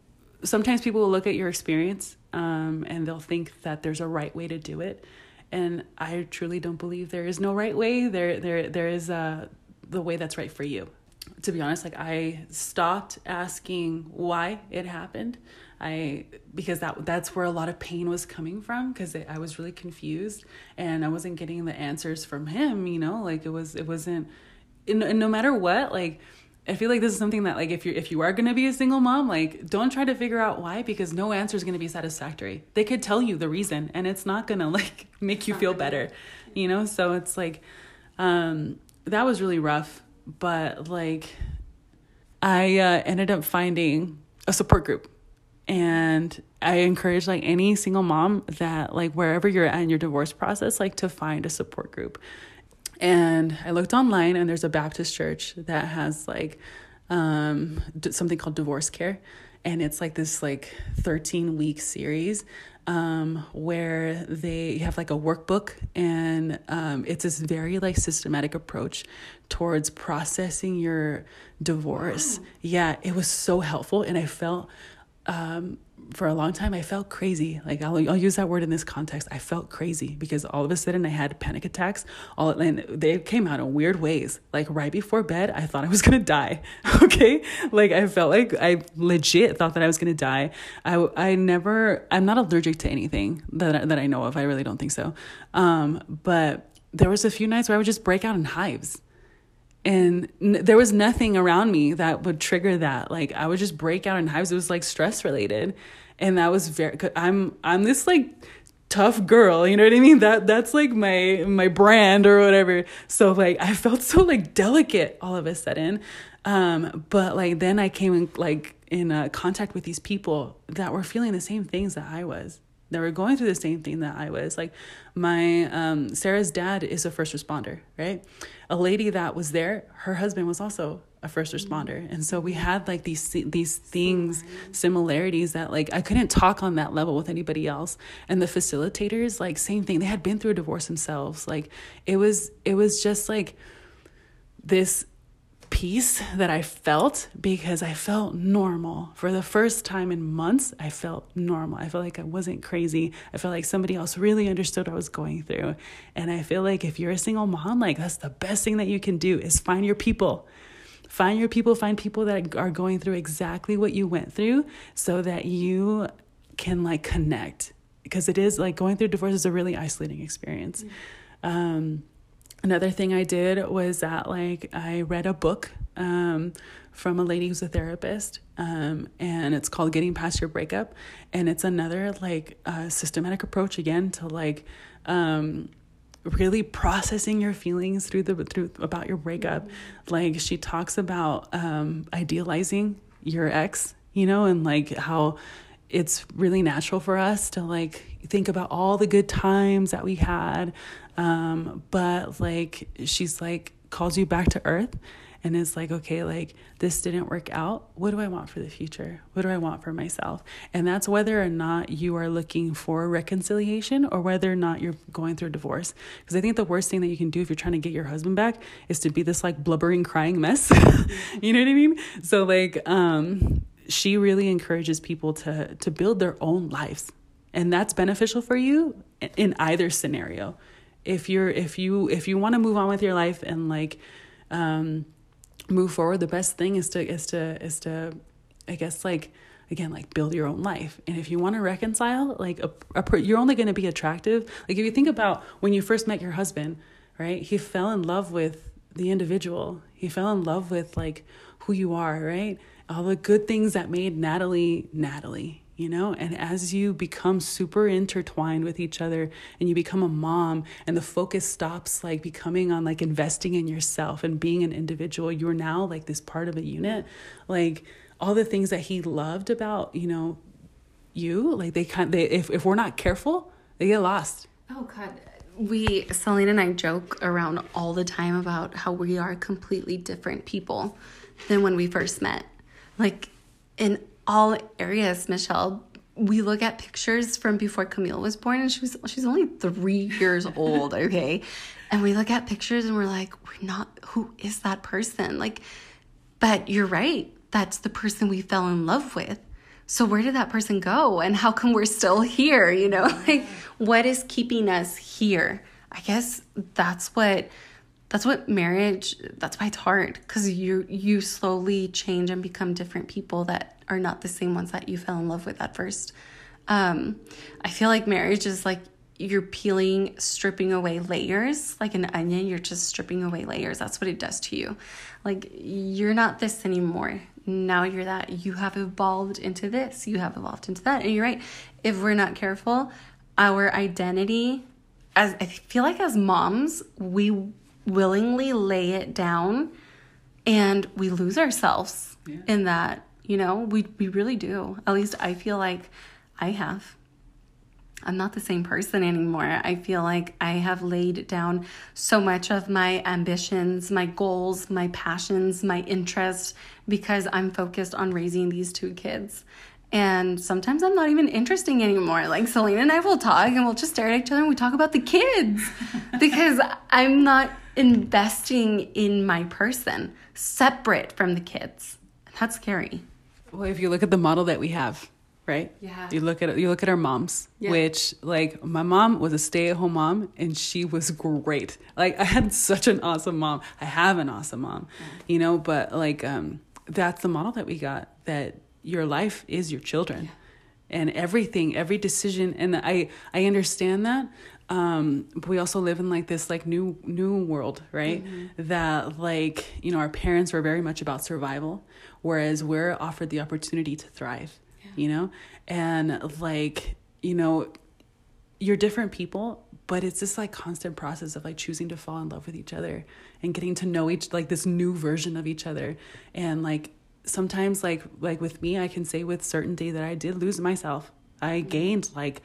Sometimes people will look at your experience um, and they'll think that there's a right way to do it, and I truly don't believe there is no right way. There, there, there is a the way that's right for you. To be honest, like I stopped asking why it happened. I because that that's where a lot of pain was coming from because I was really confused and I wasn't getting the answers from him. You know, like it was it wasn't. And, no matter what, like I feel like this is something that like if you if you are going to be a single mom, like don't try to figure out why because no answer is going to be satisfactory. They could tell you the reason and it's not going *laughs* to like make you feel better, you know? So it's like um that was really rough, but like I uh, ended up finding a support group. And I encourage like any single mom that like wherever you're at in your divorce process like to find a support group. And I looked online, and there's a Baptist church that has like um, something called Divorce Care, and it's like this like 13 week series um, where they have like a workbook, and um, it's this very like systematic approach towards processing your divorce. Wow. Yeah, it was so helpful, and I felt um, for a long time I felt crazy. Like I'll, I'll use that word in this context. I felt crazy because all of a sudden I had panic attacks. All and they came out in weird ways. Like right before bed, I thought I was *laughs* gonna die. *laughs* okay, like I felt like I legit thought that I was gonna die. I I never. I'm not allergic to anything that that I know of. I really don't think so. Um, but there was a few nights where I would just break out in hives and n- there was nothing around me that would trigger that. Like i would just break out in hives. It was like stress related. And that was very i'm i'm this like tough girl you know what i mean? That that's like my my brand or whatever. So like i felt so like delicate all of a sudden. Um but like then i came in like in uh, contact with these people that were feeling the same things that i was that were going through the same thing that I was. Like my um, Sarah's dad is a first responder, right? A lady that was there, her husband was also a first responder, and so we had like these these things, similarities that like I couldn't talk on that level with anybody else. And the facilitators, like same thing, they had been through a divorce themselves. Like it was it was just like this peace that I felt because I felt normal. For the first time in months, I felt normal. I felt like I wasn't crazy. I felt like somebody else really understood what I was going through. And I feel like if you're a single mom, like that's the best thing that you can do is find your people. Find your people, find people that are going through exactly what you went through so that you can like connect. Because it is like going through divorce is a really isolating experience. Mm-hmm. Um, another thing I did was that like I read a book um, from a lady who's a therapist, um, and it's called Getting Past Your Breakup, and it's another like uh, systematic approach again to like um, really processing your feelings through the through about your breakup. Mm-hmm. Like she talks about um, idealizing your ex, you know, and like how it's really natural for us to like think about all the good times that we had um, but like she's like calls you back to earth and is like, okay, like this didn't work out. What do I want for the future? What do I want for myself? And that's whether or not you are looking for reconciliation or whether or not you're going through a divorce. Because I think the worst thing that you can do if you're trying to get your husband back is to be this like blubbering, crying mess. *laughs* you know what I mean? So like, um, she really encourages people to to build their own lives, and that's beneficial for you in either scenario if you're if you if you want to move on with your life and like um move forward the best thing is to is to is to i guess like again like build your own life. And if you want to reconcile like a, a you're only going to be attractive. Like if you think about when you first met your husband right he fell in love with the individual. He fell in love with like who you are right? All the good things that made natalie natalie you know? And as you become super intertwined with each other and you become a mom and the focus stops like becoming on like investing in yourself and being an individual you're now like this part of a unit. Like all the things that he loved about you know you like they kind they if, if we're not careful they get lost. Oh god. We Celine and I joke around all the time about how we are completely different people than when we first met. Like in all areas, Michelle. We look at pictures from before Camille was born, and she was she's only three years old, *laughs* okay? And we look at pictures and we're like, we're not. Who is that person? Like, but you're right. that's the person we fell in love with. So where did that person go? And how come we're still here? You know, *laughs* like what is keeping us here? I guess that's what that's what marriage that's why it's hard because you you slowly change and become different people that are not the same ones that you fell in love with at first. Um i feel like marriage is like you're peeling stripping away layers. Like an onion you're just stripping away layers. That's what it does to you. Like you're not this anymore. Now you're that. You have evolved into this. You have evolved into that. And you're right. If we're not careful our identity as i feel like as moms we willingly lay it down and we lose ourselves yeah. in that you know? We we really do. At least i feel like i have. I'm not the same person anymore. I feel like i have laid down so much of my ambitions my goals my passions my interests because i'm focused on raising these two kids. And sometimes I'm not even interesting anymore. Like Selena and I will talk and we'll just stare at each other and we talk about the kids *laughs* because I'm not investing in my person separate from the kids. That's scary. Well, if you look at the model that we have, right? Yeah. You look at you look at our moms, yeah. which like my mom was a stay-at-home mom and she was great. Like I had *laughs* such an awesome mom. I have an awesome mom. Yeah. You know, but like um that's the model that we got that your life is your children. Yeah. And everything, every decision and I I understand that um but we also live in like this like new new world right mm-hmm. that like you know our parents were very much about survival whereas we're offered the opportunity to thrive yeah. you know and like you know you're different people but it's this like constant process of like choosing to fall in love with each other and getting to know each like this new version of each other and like sometimes like like with me i can say with certainty that i did lose myself i mm-hmm. gained like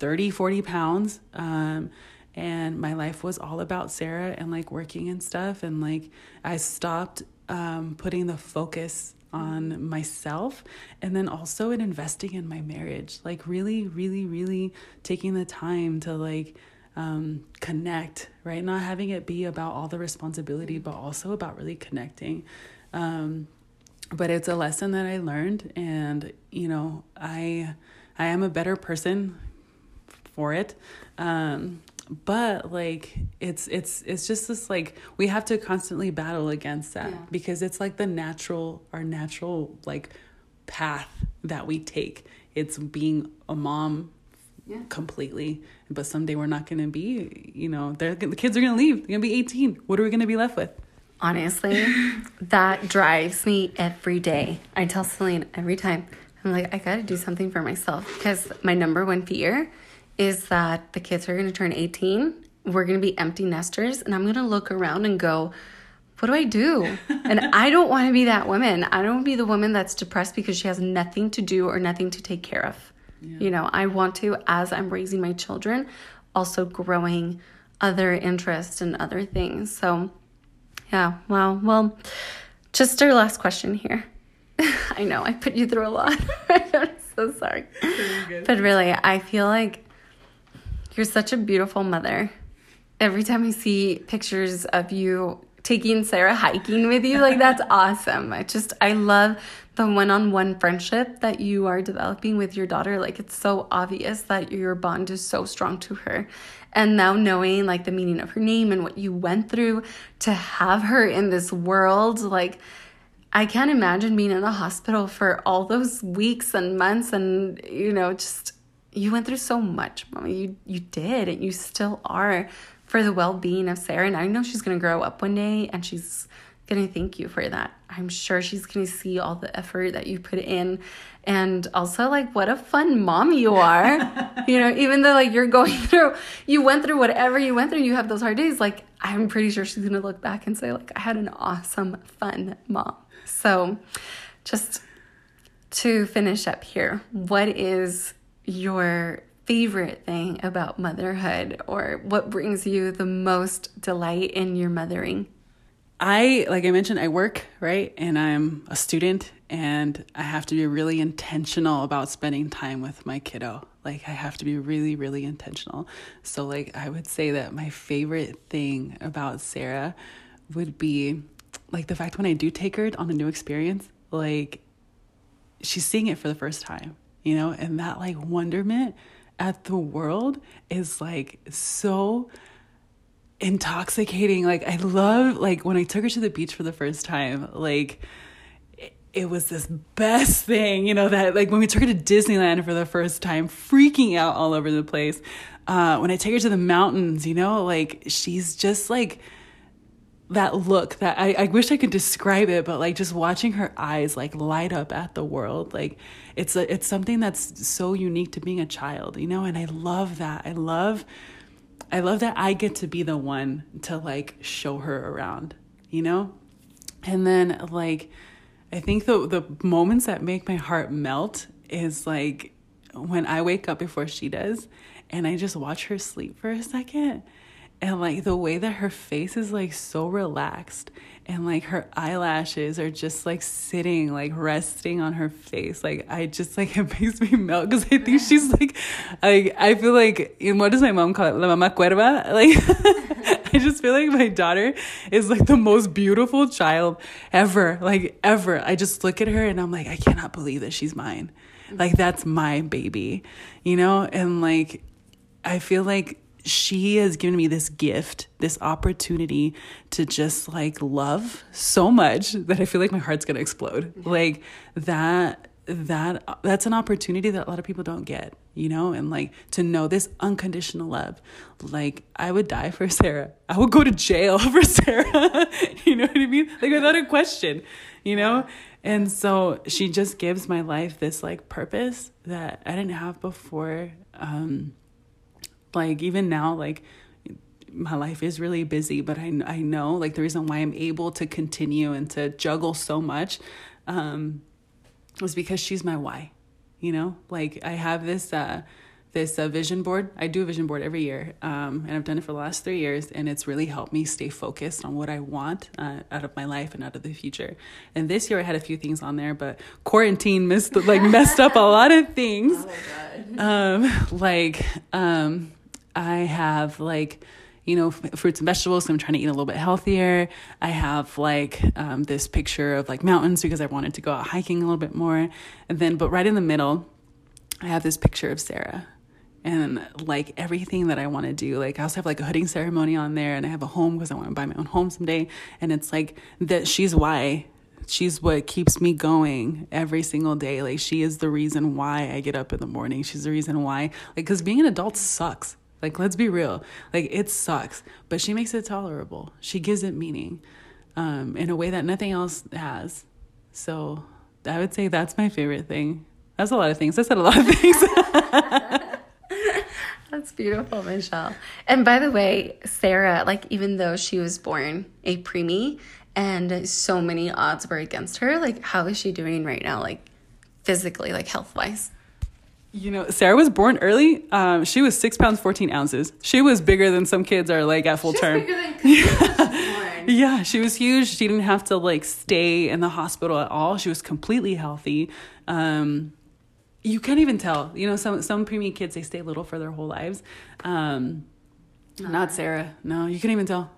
30, 40 pounds. Um, and my life was all about Sarah and like working and stuff. And like I stopped um, putting the focus on myself and then also in investing in my marriage. Like really, really, really taking the time to like um, connect, right? Not having it be about all the responsibility, but also about really connecting. Um, but it's a lesson that I learned, and you know, I I am a better person for it. Um, but like it's it's it's just this like we have to constantly battle against that yeah. because it's like the natural our natural like path that we take it's being a mom yeah. completely but someday we're not going to be you know the kids are going to leave they're going to be 18 what are we going to be left with honestly that drives me every day i tell celine every time i'm like i gotta do something for myself because my number one fear is that the kids are going to turn 18. We're going to be empty nesters, and I'm going to look around and go, what do I do? and *laughs* I don't want to be that woman. I don't want to be the woman that's depressed because she has nothing to do or nothing to take care of. Yeah. You know, I want to, as I'm raising my children, also growing other interests and other things. So, yeah, well, well, just our last question here. *laughs* I know I put you through a lot. *laughs* I'm so sorry. But really, I feel like you're such a beautiful mother. Every time I see pictures of you taking Sarah hiking with you, like that's *laughs* awesome. I just, I love the one on one friendship that you are developing with your daughter. Like it's so obvious that your bond is so strong to her. And now knowing like the meaning of her name and what you went through to have her in this world, like, I can't imagine being in the hospital for all those weeks and months and, you know, just you went through so much, mommy. You you did, and you still are for the well being of Sarah. And I know she's gonna grow up one day, and she's gonna thank you for that. I'm sure she's gonna see all the effort that you put in, and also like what a fun mom you are. *laughs* you know, even though like you're going through, you went through whatever you went through, you have those hard days. Like I'm pretty sure she's gonna look back and say like I had an awesome, fun mom. So, just to finish up here, what is your favorite thing about motherhood or what brings you the most delight in your mothering? I, like I mentioned, I work, right? And I'm a student and I have to be really intentional about spending time with my kiddo. Like, I have to be really, really intentional. So, like, I would say that my favorite thing about Sarah would be like the fact when I do take her on a new experience, like she's seeing it for the first time, you know, and that like wonderment at the world is like so intoxicating. Like I love like when I took her to the beach for the first time, like it, was this best thing, you know, that like when we took her to Disneyland for the first time, freaking out all over the place. Uh, when I take her to the mountains, you know, like she's just like that look that I, I wish I could describe it, but like just watching her eyes like light up at the world, like it's a, it's something that's so unique to being a child, you know, and I love that. I love I love that I get to be the one to like show her around, you know? And then like I think the the moments that make my heart melt is like when I wake up before she does and I just watch her sleep for a second and like the way that her face is like so relaxed and like her eyelashes are just like sitting like resting on her face like i just like *laughs* it makes me melt because i think she's like like i feel like what does my mom call it? La mama cuerva? *laughs* Like i just feel like my daughter is like the most beautiful child ever like ever. I just look at her and i'm like i cannot believe that she's mine. Like that's my baby you know? And like i feel like she has given me this gift, this opportunity to just like love so much that I feel like my heart's gonna explode. Like that that that's an opportunity that a lot of people don't get, you know, and like to know this unconditional love. Like I would die for Sarah. I would go to jail *laughs* for Sarah. *laughs* you know what I mean? Like without a question, you know? And so she just gives my life this like purpose that I didn't have before. Um like even now like my life is really busy but i i know like the reason why i'm able to continue and to juggle so much um was because she's my why you know like i have this uh this uh, vision board. I do a vision board every year, um, and I've done it for the last three years, and it's really helped me stay focused on what I want uh, out of my life and out of the future. And this year I had a few things on there, but quarantine missed like messed up a lot of things. *laughs* Oh um, like um, I have like, you know, fruits and vegetables. So I'm trying to eat a little bit healthier. I have like um, this picture of like mountains because I wanted to go out hiking a little bit more. And then, but right in the middle, I have this picture of Sarah and like everything that I want to do. Like I also have like a hooding ceremony on there and I have a home because I want to buy my own home someday. And it's like that she's why she's what keeps me going every single day. Like she is the reason why I get up in the morning. She's the reason why like cuz being an adult sucks. Like, let's be real. Like, it sucks, but she makes it tolerable. She gives it meaning um, in a way that nothing else has. So, I would say that's my favorite thing. That's a lot of things. I said a lot of things. *laughs* that's beautiful, Michelle. And by the way, Sarah, like, even though she was born a preemie and so many odds were against her, like, how is she doing right now, like, physically, like, health wise? You know, Sarah was born early. Um, she was six pounds fourteen ounces. She was bigger than some kids are like at full She's term. *laughs* yeah. yeah, she was huge. She didn't have to like stay in the hospital at all. She was completely healthy. Um, you can't even tell. You know, some some preemie kids they stay little for their whole lives. Um, not Sarah. No, you can't even tell.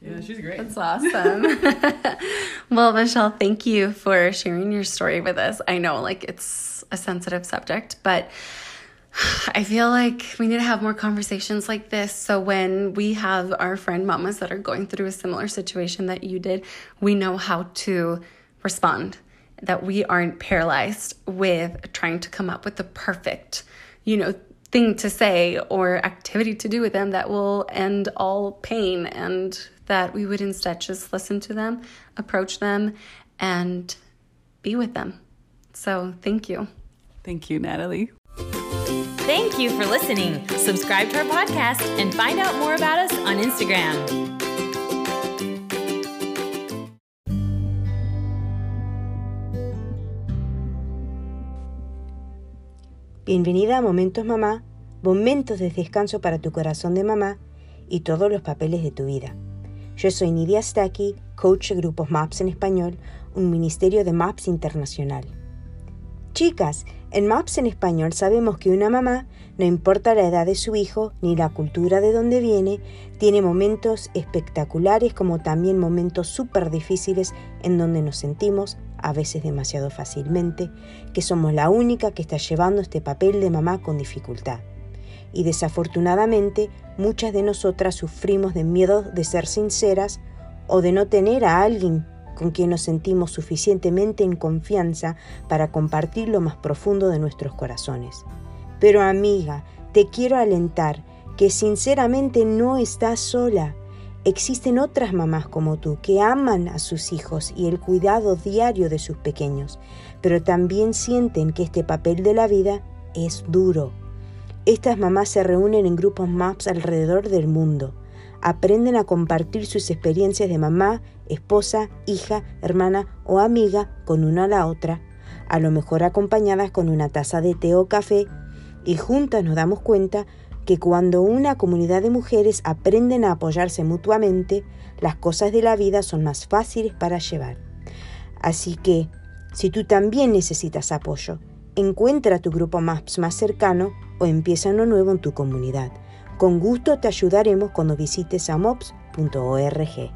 Yeah, she's great. That's awesome. *laughs* well, Michelle, thank you for sharing your story with us. I know, like, it's a sensitive subject, but *sighs* I feel like we need to have more conversations like this. So when we have our friend mamas that are going through a similar situation that you did, we know how to respond. That we aren't paralyzed with trying to come up with the perfect, you know, thing to say or activity to do with them that will end all pain and that we would instead just listen to them, approach them, and be with them. So thank you. Thank you, Natalie. Thank you for listening. Subscribe to our podcast and find out more about us on Instagram. Bienvenida a Momentos Mamá, momentos de descanso para tu corazón de mamá y todos los papeles de tu vida. Yo soy Nidia Staki, coach de grupos MAPS en español, un ministerio de MAPS internacional. Chicas, en MAPS en español sabemos que una mamá, no importa la edad de su hijo ni la cultura de donde viene, tiene momentos espectaculares como también momentos súper difíciles en donde nos sentimos, a veces demasiado fácilmente, que somos la única que está llevando este papel de mamá con dificultad. Y desafortunadamente muchas de nosotras sufrimos de miedo de ser sinceras o de no tener a alguien con quien nos sentimos suficientemente en confianza para compartir lo más profundo de nuestros corazones. Pero amiga, te quiero alentar que sinceramente no estás sola. Existen otras mamás como tú que aman a sus hijos y el cuidado diario de sus pequeños, pero también sienten que este papel de la vida es duro. Estas mamás se reúnen en grupos MAPS alrededor del mundo aprenden a compartir sus experiencias de mamá, esposa, hija, hermana o amiga con una a la otra, a lo mejor acompañadas con una taza de té o café, y juntas nos damos cuenta que cuando una comunidad de mujeres aprenden a apoyarse mutuamente, las cosas de la vida son más fáciles para llevar. Así que, si tú también necesitas apoyo, encuentra tu grupo MAPS más cercano o empieza uno nuevo en tu comunidad. Con gusto te ayudaremos cuando visites amops.org.